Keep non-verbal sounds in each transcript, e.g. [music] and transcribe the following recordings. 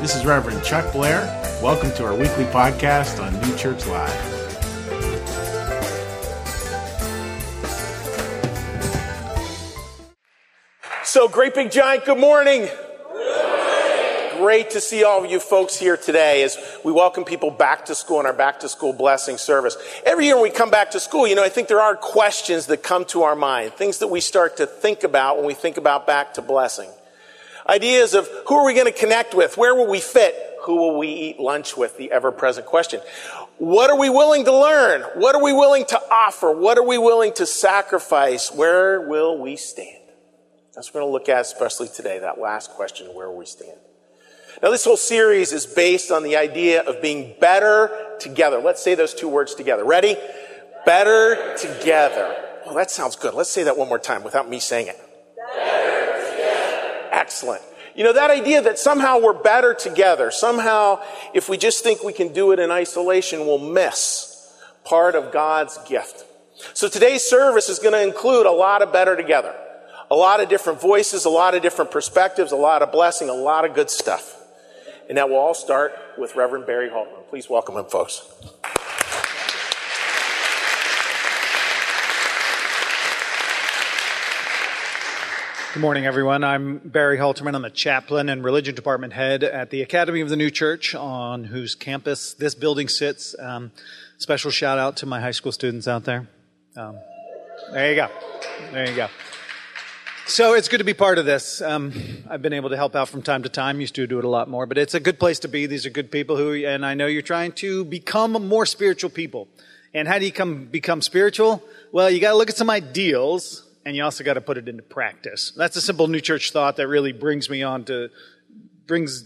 This is Reverend Chuck Blair. Welcome to our weekly podcast on New Church Live. So, great big giant, good morning. Great to see all of you folks here today as we welcome people back to school in our back to school blessing service. Every year when we come back to school, you know, I think there are questions that come to our mind, things that we start to think about when we think about back to blessing. Ideas of who are we going to connect with? Where will we fit? Who will we eat lunch with? The ever present question. What are we willing to learn? What are we willing to offer? What are we willing to sacrifice? Where will we stand? That's what we're going to look at, especially today, that last question where will we stand? Now, this whole series is based on the idea of being better together. Let's say those two words together. Ready? Better together. Oh, that sounds good. Let's say that one more time without me saying it. Excellent. You know, that idea that somehow we're better together, somehow if we just think we can do it in isolation, we'll miss part of God's gift. So today's service is going to include a lot of better together. A lot of different voices, a lot of different perspectives, a lot of blessing, a lot of good stuff. And that will all start with Reverend Barry Halterman. Please welcome him, folks. Good morning, everyone. I'm Barry Halterman. I'm the chaplain and religion department head at the Academy of the New Church, on whose campus this building sits. Um, special shout out to my high school students out there. Um, there you go. There you go. So it's good to be part of this. Um, I've been able to help out from time to time. Used to do it a lot more, but it's a good place to be. These are good people who, and I know you're trying to become more spiritual people. And how do you come become spiritual? Well, you got to look at some ideals, and you also got to put it into practice. That's a simple new church thought that really brings me on to brings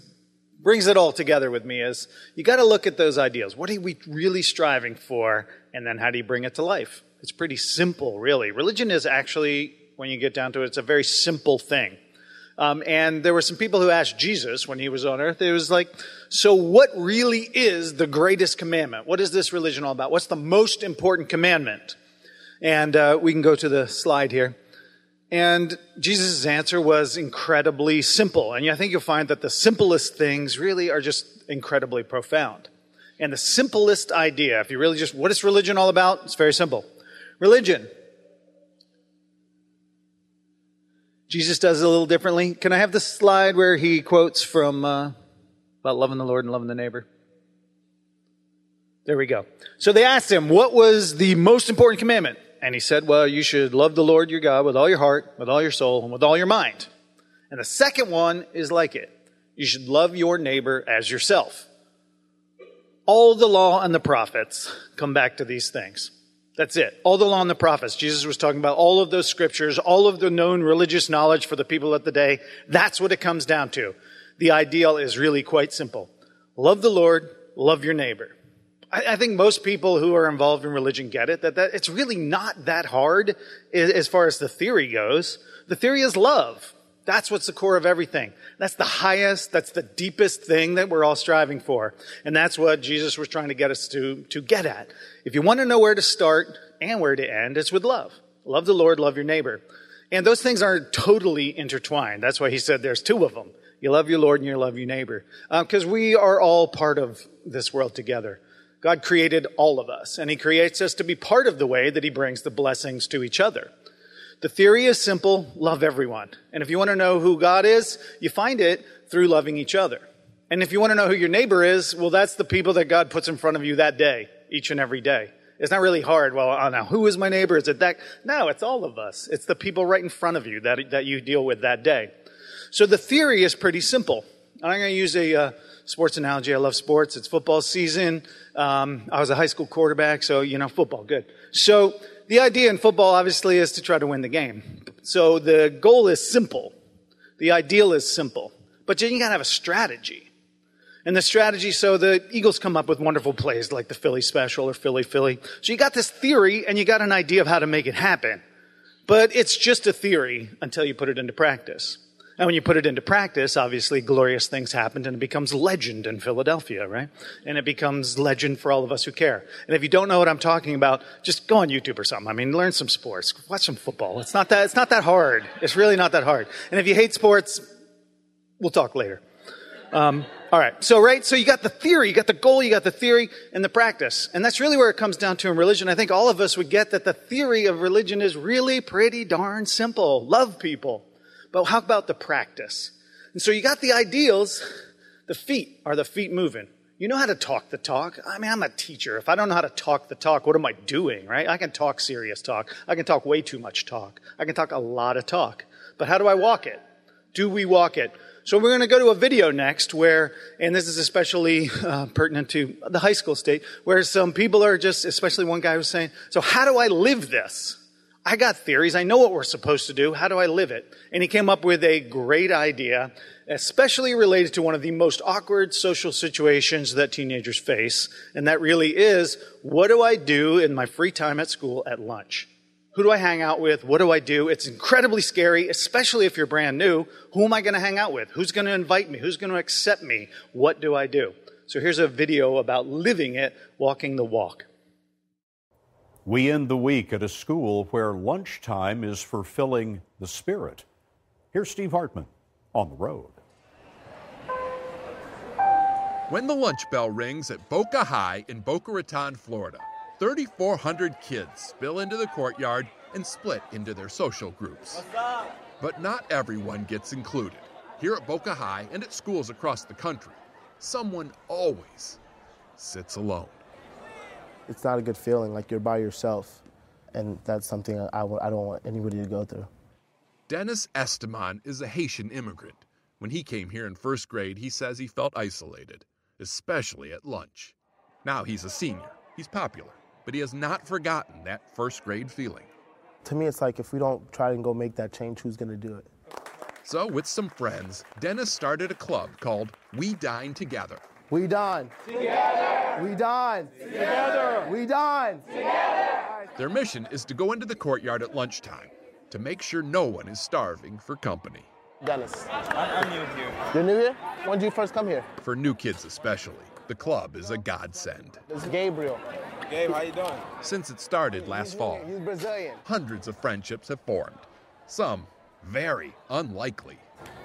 brings it all together with me. Is you got to look at those ideals. What are we really striving for, and then how do you bring it to life? It's pretty simple, really. Religion is actually when you get down to it. It's a very simple thing. Um, and there were some people who asked Jesus when he was on earth, it was like, so what really is the greatest commandment? What is this religion all about? What's the most important commandment? And uh, we can go to the slide here. And Jesus' answer was incredibly simple. And I think you'll find that the simplest things really are just incredibly profound. And the simplest idea, if you really just, what is religion all about? It's very simple. Religion Jesus does it a little differently. Can I have the slide where he quotes from uh, about loving the Lord and loving the neighbor? There we go. So they asked him, What was the most important commandment? And he said, Well, you should love the Lord your God with all your heart, with all your soul, and with all your mind. And the second one is like it you should love your neighbor as yourself. All the law and the prophets come back to these things. That's it. All the law and the prophets. Jesus was talking about all of those scriptures, all of the known religious knowledge for the people of the day. That's what it comes down to. The ideal is really quite simple. Love the Lord, love your neighbor. I, think most people who are involved in religion get it, that, that it's really not that hard as far as the theory goes. The theory is love. That's what's the core of everything. That's the highest, that's the deepest thing that we're all striving for. And that's what Jesus was trying to get us to, to get at. If you want to know where to start and where to end, it's with love. Love the Lord, love your neighbor. And those things aren't totally intertwined. That's why he said there's two of them. You love your Lord and you love your neighbor. Because uh, we are all part of this world together. God created all of us, and he creates us to be part of the way that he brings the blessings to each other. The theory is simple love everyone. And if you want to know who God is, you find it through loving each other. And if you want to know who your neighbor is, well, that's the people that God puts in front of you that day, each and every day. It's not really hard. Well, oh, now, who is my neighbor? Is it that? No, it's all of us. It's the people right in front of you that, that you deal with that day. So the theory is pretty simple. And I'm going to use a uh, sports analogy. I love sports. It's football season. Um, I was a high school quarterback, so, you know, football, good. So the idea in football, obviously, is to try to win the game. So the goal is simple. The ideal is simple. But you gotta have a strategy. And the strategy, so the Eagles come up with wonderful plays like the Philly special or Philly Philly. So you got this theory and you got an idea of how to make it happen. But it's just a theory until you put it into practice. And when you put it into practice, obviously glorious things happened and it becomes legend in Philadelphia, right? And it becomes legend for all of us who care. And if you don't know what I'm talking about, just go on YouTube or something. I mean, learn some sports, watch some football. It's not that, it's not that hard. It's really not that hard. And if you hate sports, we'll talk later. Um, all right. So, right. So you got the theory, you got the goal, you got the theory and the practice. And that's really where it comes down to in religion. I think all of us would get that the theory of religion is really pretty darn simple. Love people. But how about the practice? And so you got the ideals. The feet. Are the feet moving? You know how to talk the talk. I mean, I'm a teacher. If I don't know how to talk the talk, what am I doing, right? I can talk serious talk. I can talk way too much talk. I can talk a lot of talk. But how do I walk it? Do we walk it? So we're going to go to a video next where, and this is especially uh, pertinent to the high school state, where some people are just, especially one guy was saying, so how do I live this? I got theories. I know what we're supposed to do. How do I live it? And he came up with a great idea, especially related to one of the most awkward social situations that teenagers face. And that really is, what do I do in my free time at school at lunch? Who do I hang out with? What do I do? It's incredibly scary, especially if you're brand new. Who am I going to hang out with? Who's going to invite me? Who's going to accept me? What do I do? So here's a video about living it, walking the walk. We end the week at a school where lunchtime is fulfilling the spirit. Here's Steve Hartman on the road. When the lunch bell rings at Boca High in Boca Raton, Florida, 3,400 kids spill into the courtyard and split into their social groups. But not everyone gets included. Here at Boca High and at schools across the country, someone always sits alone. It's not a good feeling, like you're by yourself. And that's something I, I, I don't want anybody to go through. Dennis Estimon is a Haitian immigrant. When he came here in first grade, he says he felt isolated, especially at lunch. Now he's a senior, he's popular but he has not forgotten that first grade feeling. To me, it's like if we don't try and go make that change, who's going to do it? So, with some friends, Dennis started a club called We Dine Together. We dine. Together. We dine. Together. We dine. Together. Their mission is to go into the courtyard at lunchtime to make sure no one is starving for company. Dennis. I'm, new here. You're new here? When did you first come here? For new kids especially, the club is a godsend. It's Gabriel. Gabe, how you doing? Since it started last fall, He's Brazilian. hundreds of friendships have formed. Some very unlikely.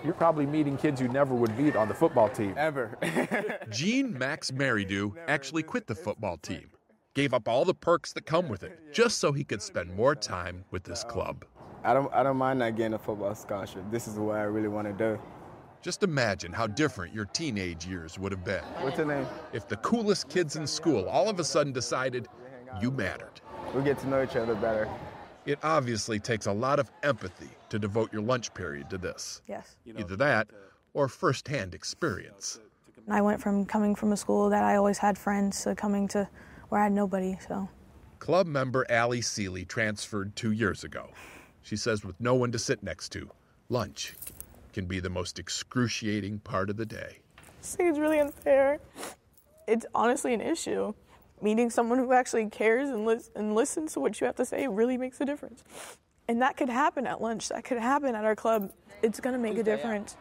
You're probably meeting kids you never would meet on the football team. Ever. [laughs] Gene Max Meridew actually quit the football team, gave up all the perks that come with it, just so he could spend more time with this club. I don't, I don't mind not getting a football scholarship. This is what I really want to do. Just imagine how different your teenage years would have been. What's your name? If the coolest kids in school all of a sudden decided you mattered. We get to know each other better. It obviously takes a lot of empathy to devote your lunch period to this. Yes. Either that or firsthand experience. I went from coming from a school that I always had friends to coming to where I had nobody, so. Club member Allie Seeley transferred two years ago. She says with no one to sit next to, lunch can be the most excruciating part of the day. I think it's really unfair. It's honestly an issue. Meeting someone who actually cares and, lis- and listens to what you have to say really makes a difference. And that could happen at lunch. That could happen at our club. It's going to make a difference.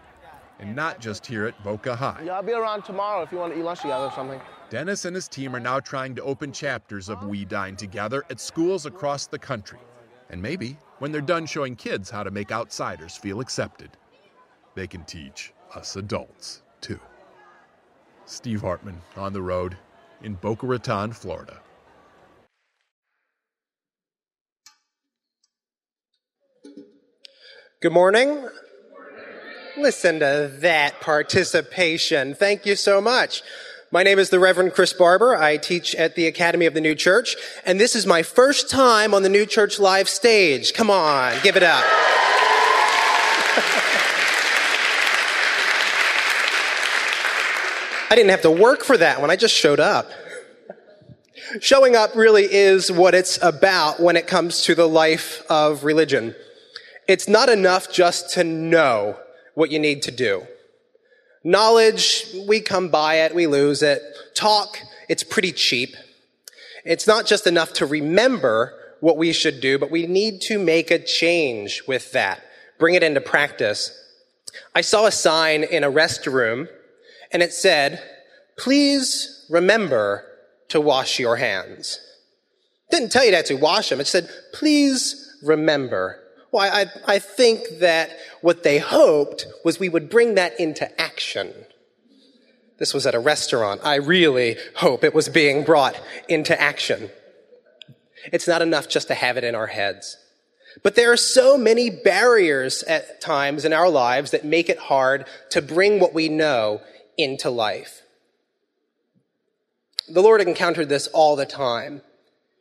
And not just here at Boca High. Yeah, I'll be around tomorrow if you want to eat lunch together or something. Dennis and his team are now trying to open chapters of We Dine Together at schools across the country. And maybe, when they're done showing kids how to make outsiders feel accepted, they can teach us adults too. Steve Hartman on the road in Boca Raton, Florida. Good morning. Listen to that participation. Thank you so much. My name is the Reverend Chris Barber. I teach at the Academy of the New Church, and this is my first time on the New Church Live stage. Come on, give it up. I didn't have to work for that one. I just showed up. Showing up really is what it's about when it comes to the life of religion. It's not enough just to know what you need to do. Knowledge, we come by it, we lose it. Talk, it's pretty cheap. It's not just enough to remember what we should do, but we need to make a change with that. Bring it into practice. I saw a sign in a restroom and it said, please remember to wash your hands. Didn't tell you to wash them. It said, please remember. Well, I, I think that what they hoped was we would bring that into action. This was at a restaurant. I really hope it was being brought into action. It's not enough just to have it in our heads. But there are so many barriers at times in our lives that make it hard to bring what we know into life. The Lord encountered this all the time.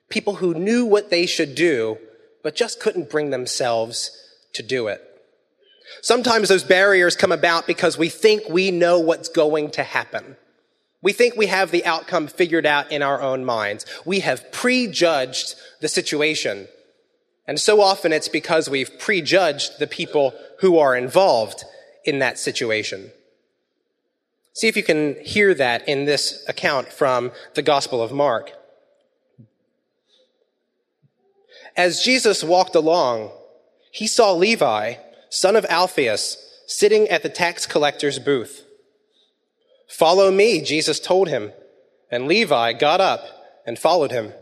People who knew what they should do, but just couldn't bring themselves to do it. Sometimes those barriers come about because we think we know what's going to happen. We think we have the outcome figured out in our own minds. We have prejudged the situation. And so often it's because we've prejudged the people who are involved in that situation. See if you can hear that in this account from the Gospel of Mark. As Jesus walked along, he saw Levi, son of Alphaeus, sitting at the tax collector's booth. Follow me, Jesus told him, and Levi got up and followed him.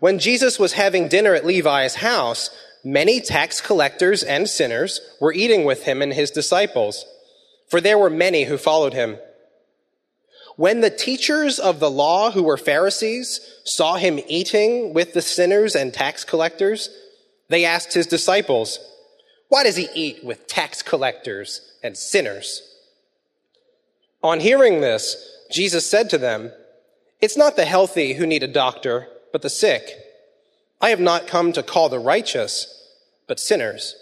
When Jesus was having dinner at Levi's house, many tax collectors and sinners were eating with him and his disciples, for there were many who followed him. When the teachers of the law who were Pharisees saw him eating with the sinners and tax collectors, they asked his disciples, Why does he eat with tax collectors and sinners? On hearing this, Jesus said to them, It's not the healthy who need a doctor, but the sick. I have not come to call the righteous, but sinners.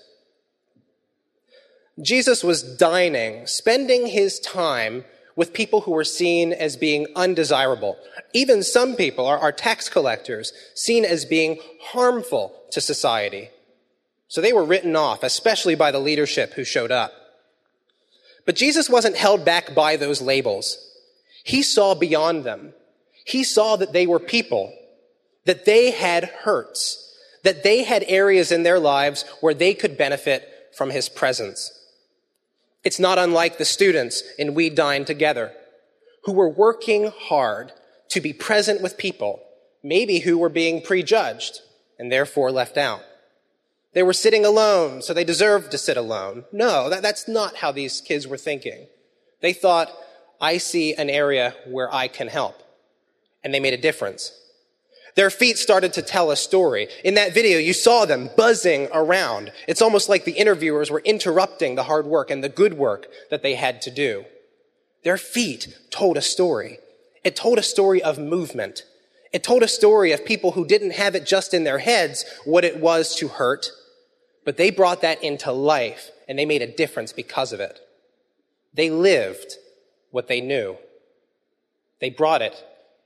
Jesus was dining, spending his time with people who were seen as being undesirable. Even some people are, are tax collectors, seen as being harmful to society. So they were written off, especially by the leadership who showed up. But Jesus wasn't held back by those labels. He saw beyond them. He saw that they were people, that they had hurts, that they had areas in their lives where they could benefit from his presence. It's not unlike the students in We Dine Together, who were working hard to be present with people, maybe who were being prejudged and therefore left out. They were sitting alone, so they deserved to sit alone. No, that, that's not how these kids were thinking. They thought, I see an area where I can help. And they made a difference. Their feet started to tell a story. In that video, you saw them buzzing around. It's almost like the interviewers were interrupting the hard work and the good work that they had to do. Their feet told a story. It told a story of movement. It told a story of people who didn't have it just in their heads what it was to hurt, but they brought that into life and they made a difference because of it. They lived what they knew. They brought it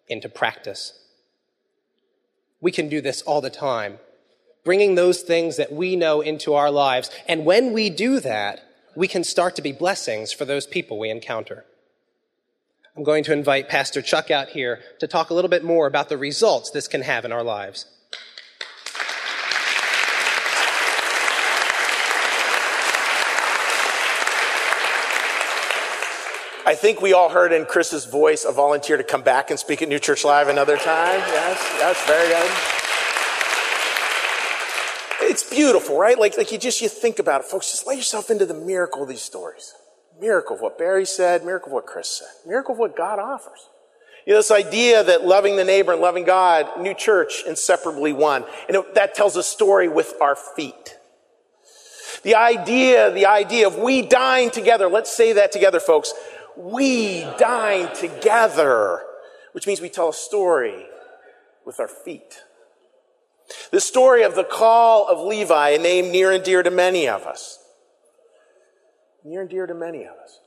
into practice. We can do this all the time, bringing those things that we know into our lives. And when we do that, we can start to be blessings for those people we encounter. I'm going to invite Pastor Chuck out here to talk a little bit more about the results this can have in our lives. I think we all heard in Chris's voice a volunteer to come back and speak at New Church Live another time. Yes, yes, very good. It's beautiful, right? Like, like you just, you think about it, folks, just let yourself into the miracle of these stories. Miracle of what Barry said, miracle of what Chris said, miracle of what God offers. You know, this idea that loving the neighbor and loving God, new church, inseparably one. And it, that tells a story with our feet. The idea, the idea of we dine together. Let's say that together, folks we dine together, which means we tell a story with our feet. The story of the call of Levi, a name near and dear to many of us. Near and dear to many of us.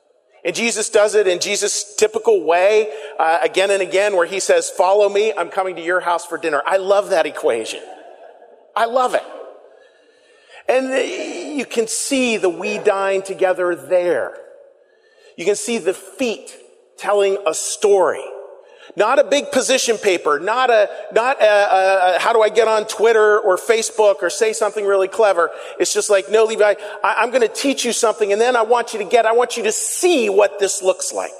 And Jesus does it in Jesus' typical way, uh, again and again, where he says, Follow me, I'm coming to your house for dinner. I love that equation. I love it. And you can see the we dine together there. You can see the feet telling a story. Not a big position paper, not a, not a, a, how do I get on Twitter or Facebook or say something really clever. It's just like, no, Levi, I, I'm going to teach you something and then I want you to get, I want you to see what this looks like.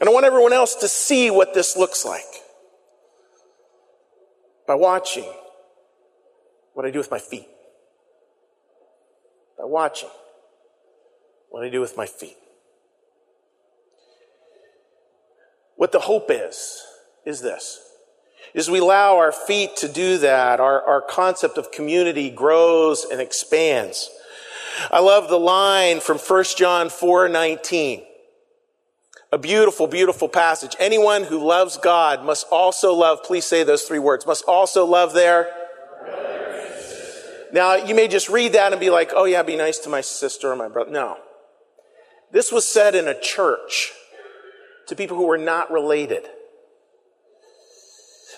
And I want everyone else to see what this looks like by watching what I do with my feet. By watching what do I do with my feet. What the hope is, is this. Is we allow our feet to do that, our, our concept of community grows and expands. I love the line from 1 John 4 19. A beautiful, beautiful passage. Anyone who loves God must also love, please say those three words, must also love their. Now, you may just read that and be like, oh yeah, be nice to my sister or my brother. No. This was said in a church to people who were not related.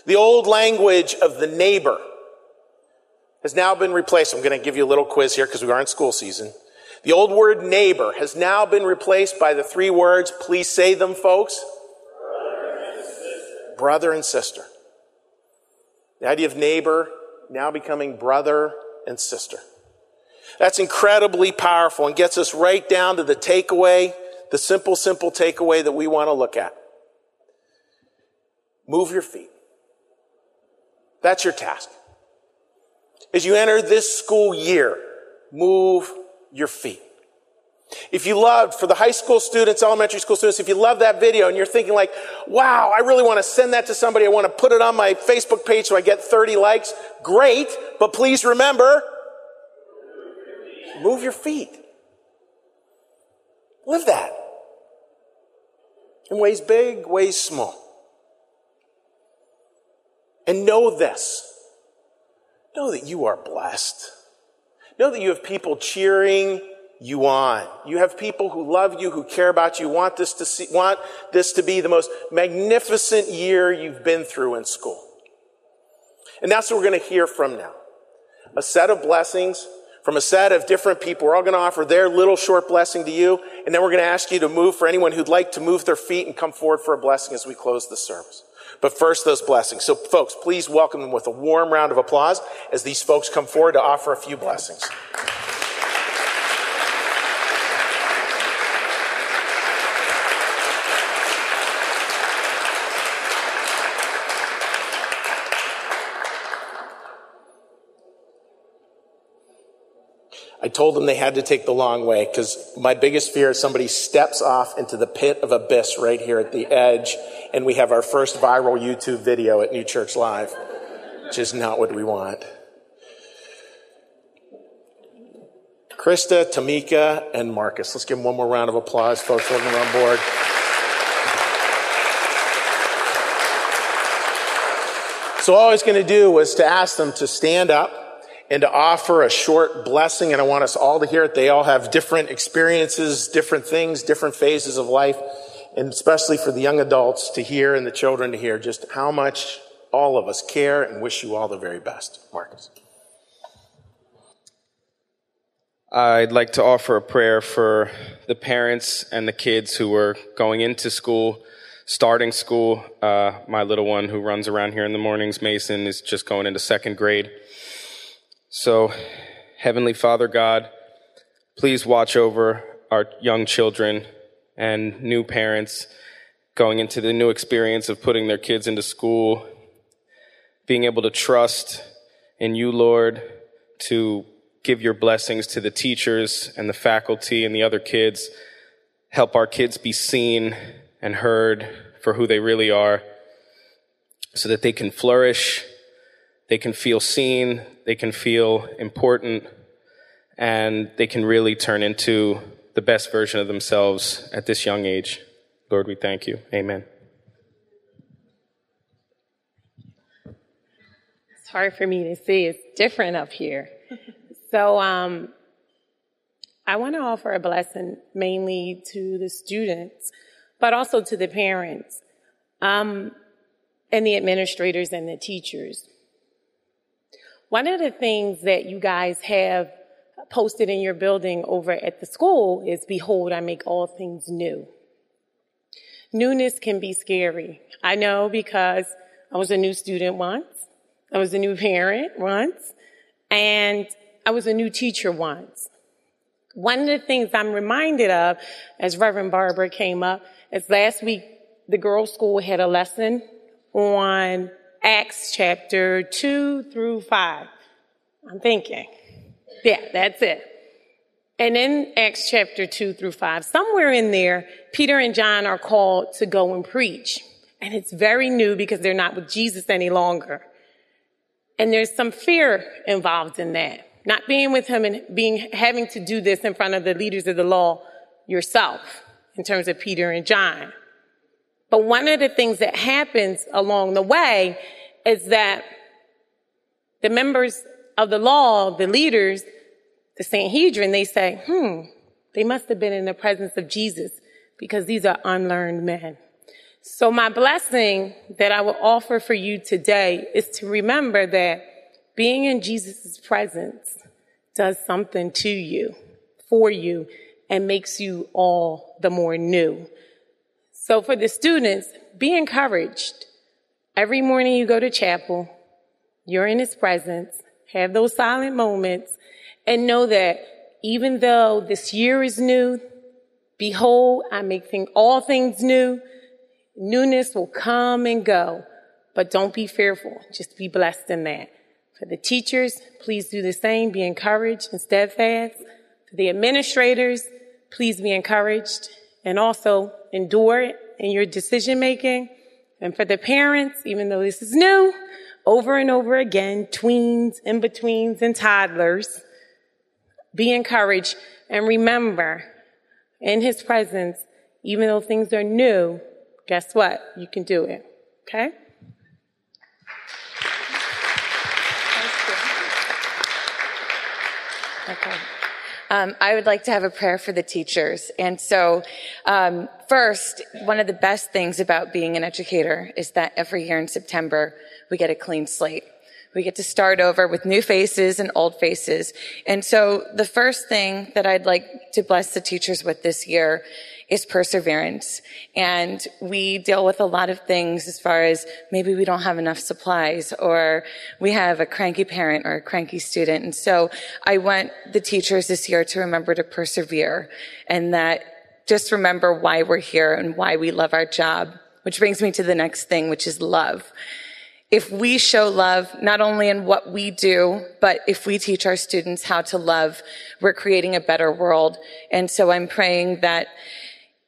The old language of the neighbor has now been replaced. I'm going to give you a little quiz here because we are in school season. The old word neighbor has now been replaced by the three words, please say them, folks. Brother and sister. Brother and sister. The idea of neighbor now becoming brother and sister. That's incredibly powerful and gets us right down to the takeaway, the simple, simple takeaway that we want to look at. Move your feet. That's your task. As you enter this school year, move your feet. If you loved, for the high school students, elementary school students, if you love that video and you're thinking like, wow, I really want to send that to somebody, I want to put it on my Facebook page so I get 30 likes, great, but please remember, move your feet. Live that. In ways big, ways small. And know this. Know that you are blessed. Know that you have people cheering you on. You have people who love you, who care about you, want this to see, want this to be the most magnificent year you've been through in school. And that's what we're going to hear from now. A set of blessings from a set of different people. We're all going to offer their little short blessing to you. And then we're going to ask you to move for anyone who'd like to move their feet and come forward for a blessing as we close the service. But first, those blessings. So, folks, please welcome them with a warm round of applause as these folks come forward to offer a few blessings. I told them they had to take the long way because my biggest fear is somebody steps off into the pit of abyss right here at the edge, and we have our first viral YouTube video at New Church Live, which is not what we want. Krista, Tamika, and Marcus. Let's give them one more round of applause, folks. Welcome on board. So all I was going to do was to ask them to stand up and to offer a short blessing. And I want us all to hear it. They all have different experiences, different things, different phases of life. And especially for the young adults to hear and the children to hear just how much all of us care and wish you all the very best. Marcus. I'd like to offer a prayer for the parents and the kids who are going into school, starting school. Uh, my little one who runs around here in the mornings, Mason, is just going into second grade. So, Heavenly Father God, please watch over our young children and new parents going into the new experience of putting their kids into school, being able to trust in you, Lord, to give your blessings to the teachers and the faculty and the other kids. Help our kids be seen and heard for who they really are so that they can flourish they can feel seen, they can feel important, and they can really turn into the best version of themselves at this young age. Lord, we thank you. Amen. It's hard for me to see. It's different up here. [laughs] so, um, I want to offer a blessing mainly to the students, but also to the parents, um, and the administrators and the teachers. One of the things that you guys have posted in your building over at the school is Behold, I make all things new. Newness can be scary. I know because I was a new student once. I was a new parent once. And I was a new teacher once. One of the things I'm reminded of as Reverend Barber came up is last week the girls' school had a lesson on Acts chapter 2 through 5. I'm thinking. Yeah, that's it. And in Acts chapter 2 through 5, somewhere in there, Peter and John are called to go and preach. And it's very new because they're not with Jesus any longer. And there's some fear involved in that. Not being with him and being, having to do this in front of the leaders of the law yourself in terms of Peter and John. But one of the things that happens along the way is that the members of the law, the leaders, the Sanhedrin, they say, hmm, they must have been in the presence of Jesus because these are unlearned men. So my blessing that I will offer for you today is to remember that being in Jesus' presence does something to you, for you, and makes you all the more new. So for the students, be encouraged. Every morning you go to chapel, you're in his presence, have those silent moments, and know that even though this year is new, behold, I make thing, all things new. Newness will come and go, but don't be fearful. Just be blessed in that. For the teachers, please do the same. Be encouraged and steadfast. For the administrators, please be encouraged and also endure in your decision making. And for the parents, even though this is new, over and over again, tweens, in-betweens, and toddlers, be encouraged and remember in his presence, even though things are new, guess what? You can do it. Okay? Okay. Um, I would like to have a prayer for the teachers. And so, um, first, one of the best things about being an educator is that every year in September, we get a clean slate. We get to start over with new faces and old faces. And so the first thing that I'd like to bless the teachers with this year is perseverance. And we deal with a lot of things as far as maybe we don't have enough supplies or we have a cranky parent or a cranky student. And so I want the teachers this year to remember to persevere and that just remember why we're here and why we love our job, which brings me to the next thing, which is love if we show love, not only in what we do, but if we teach our students how to love, we're creating a better world. And so I'm praying that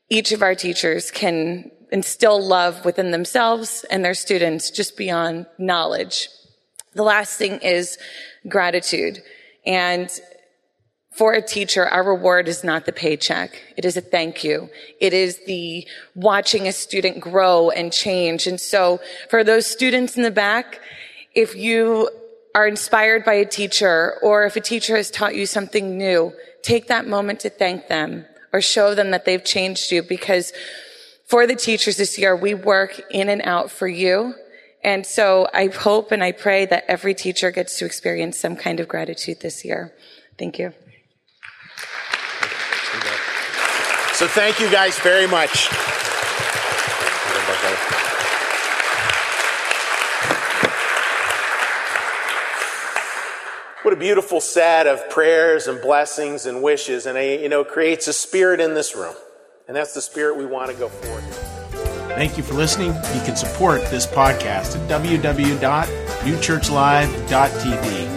each of our teachers can instill love within themselves and their students just beyond knowledge. The last thing is gratitude. And for a teacher, our reward is not the paycheck. It is a thank you. It is the watching a student grow and change. And so for those students in the back, if you are inspired by a teacher or if a teacher has taught you something new, take that moment to thank them or show them that they've changed you because for the teachers this year, we work in and out for you. And so I hope and I pray that every teacher gets to experience some kind of gratitude this year. Thank you. So thank you guys very much. What a beautiful set of prayers and blessings and wishes, and a, you know, creates a spirit in this room, and that's the spirit we want to go forward. Thank you for listening. You can support this podcast at www.newchurchlive.tv.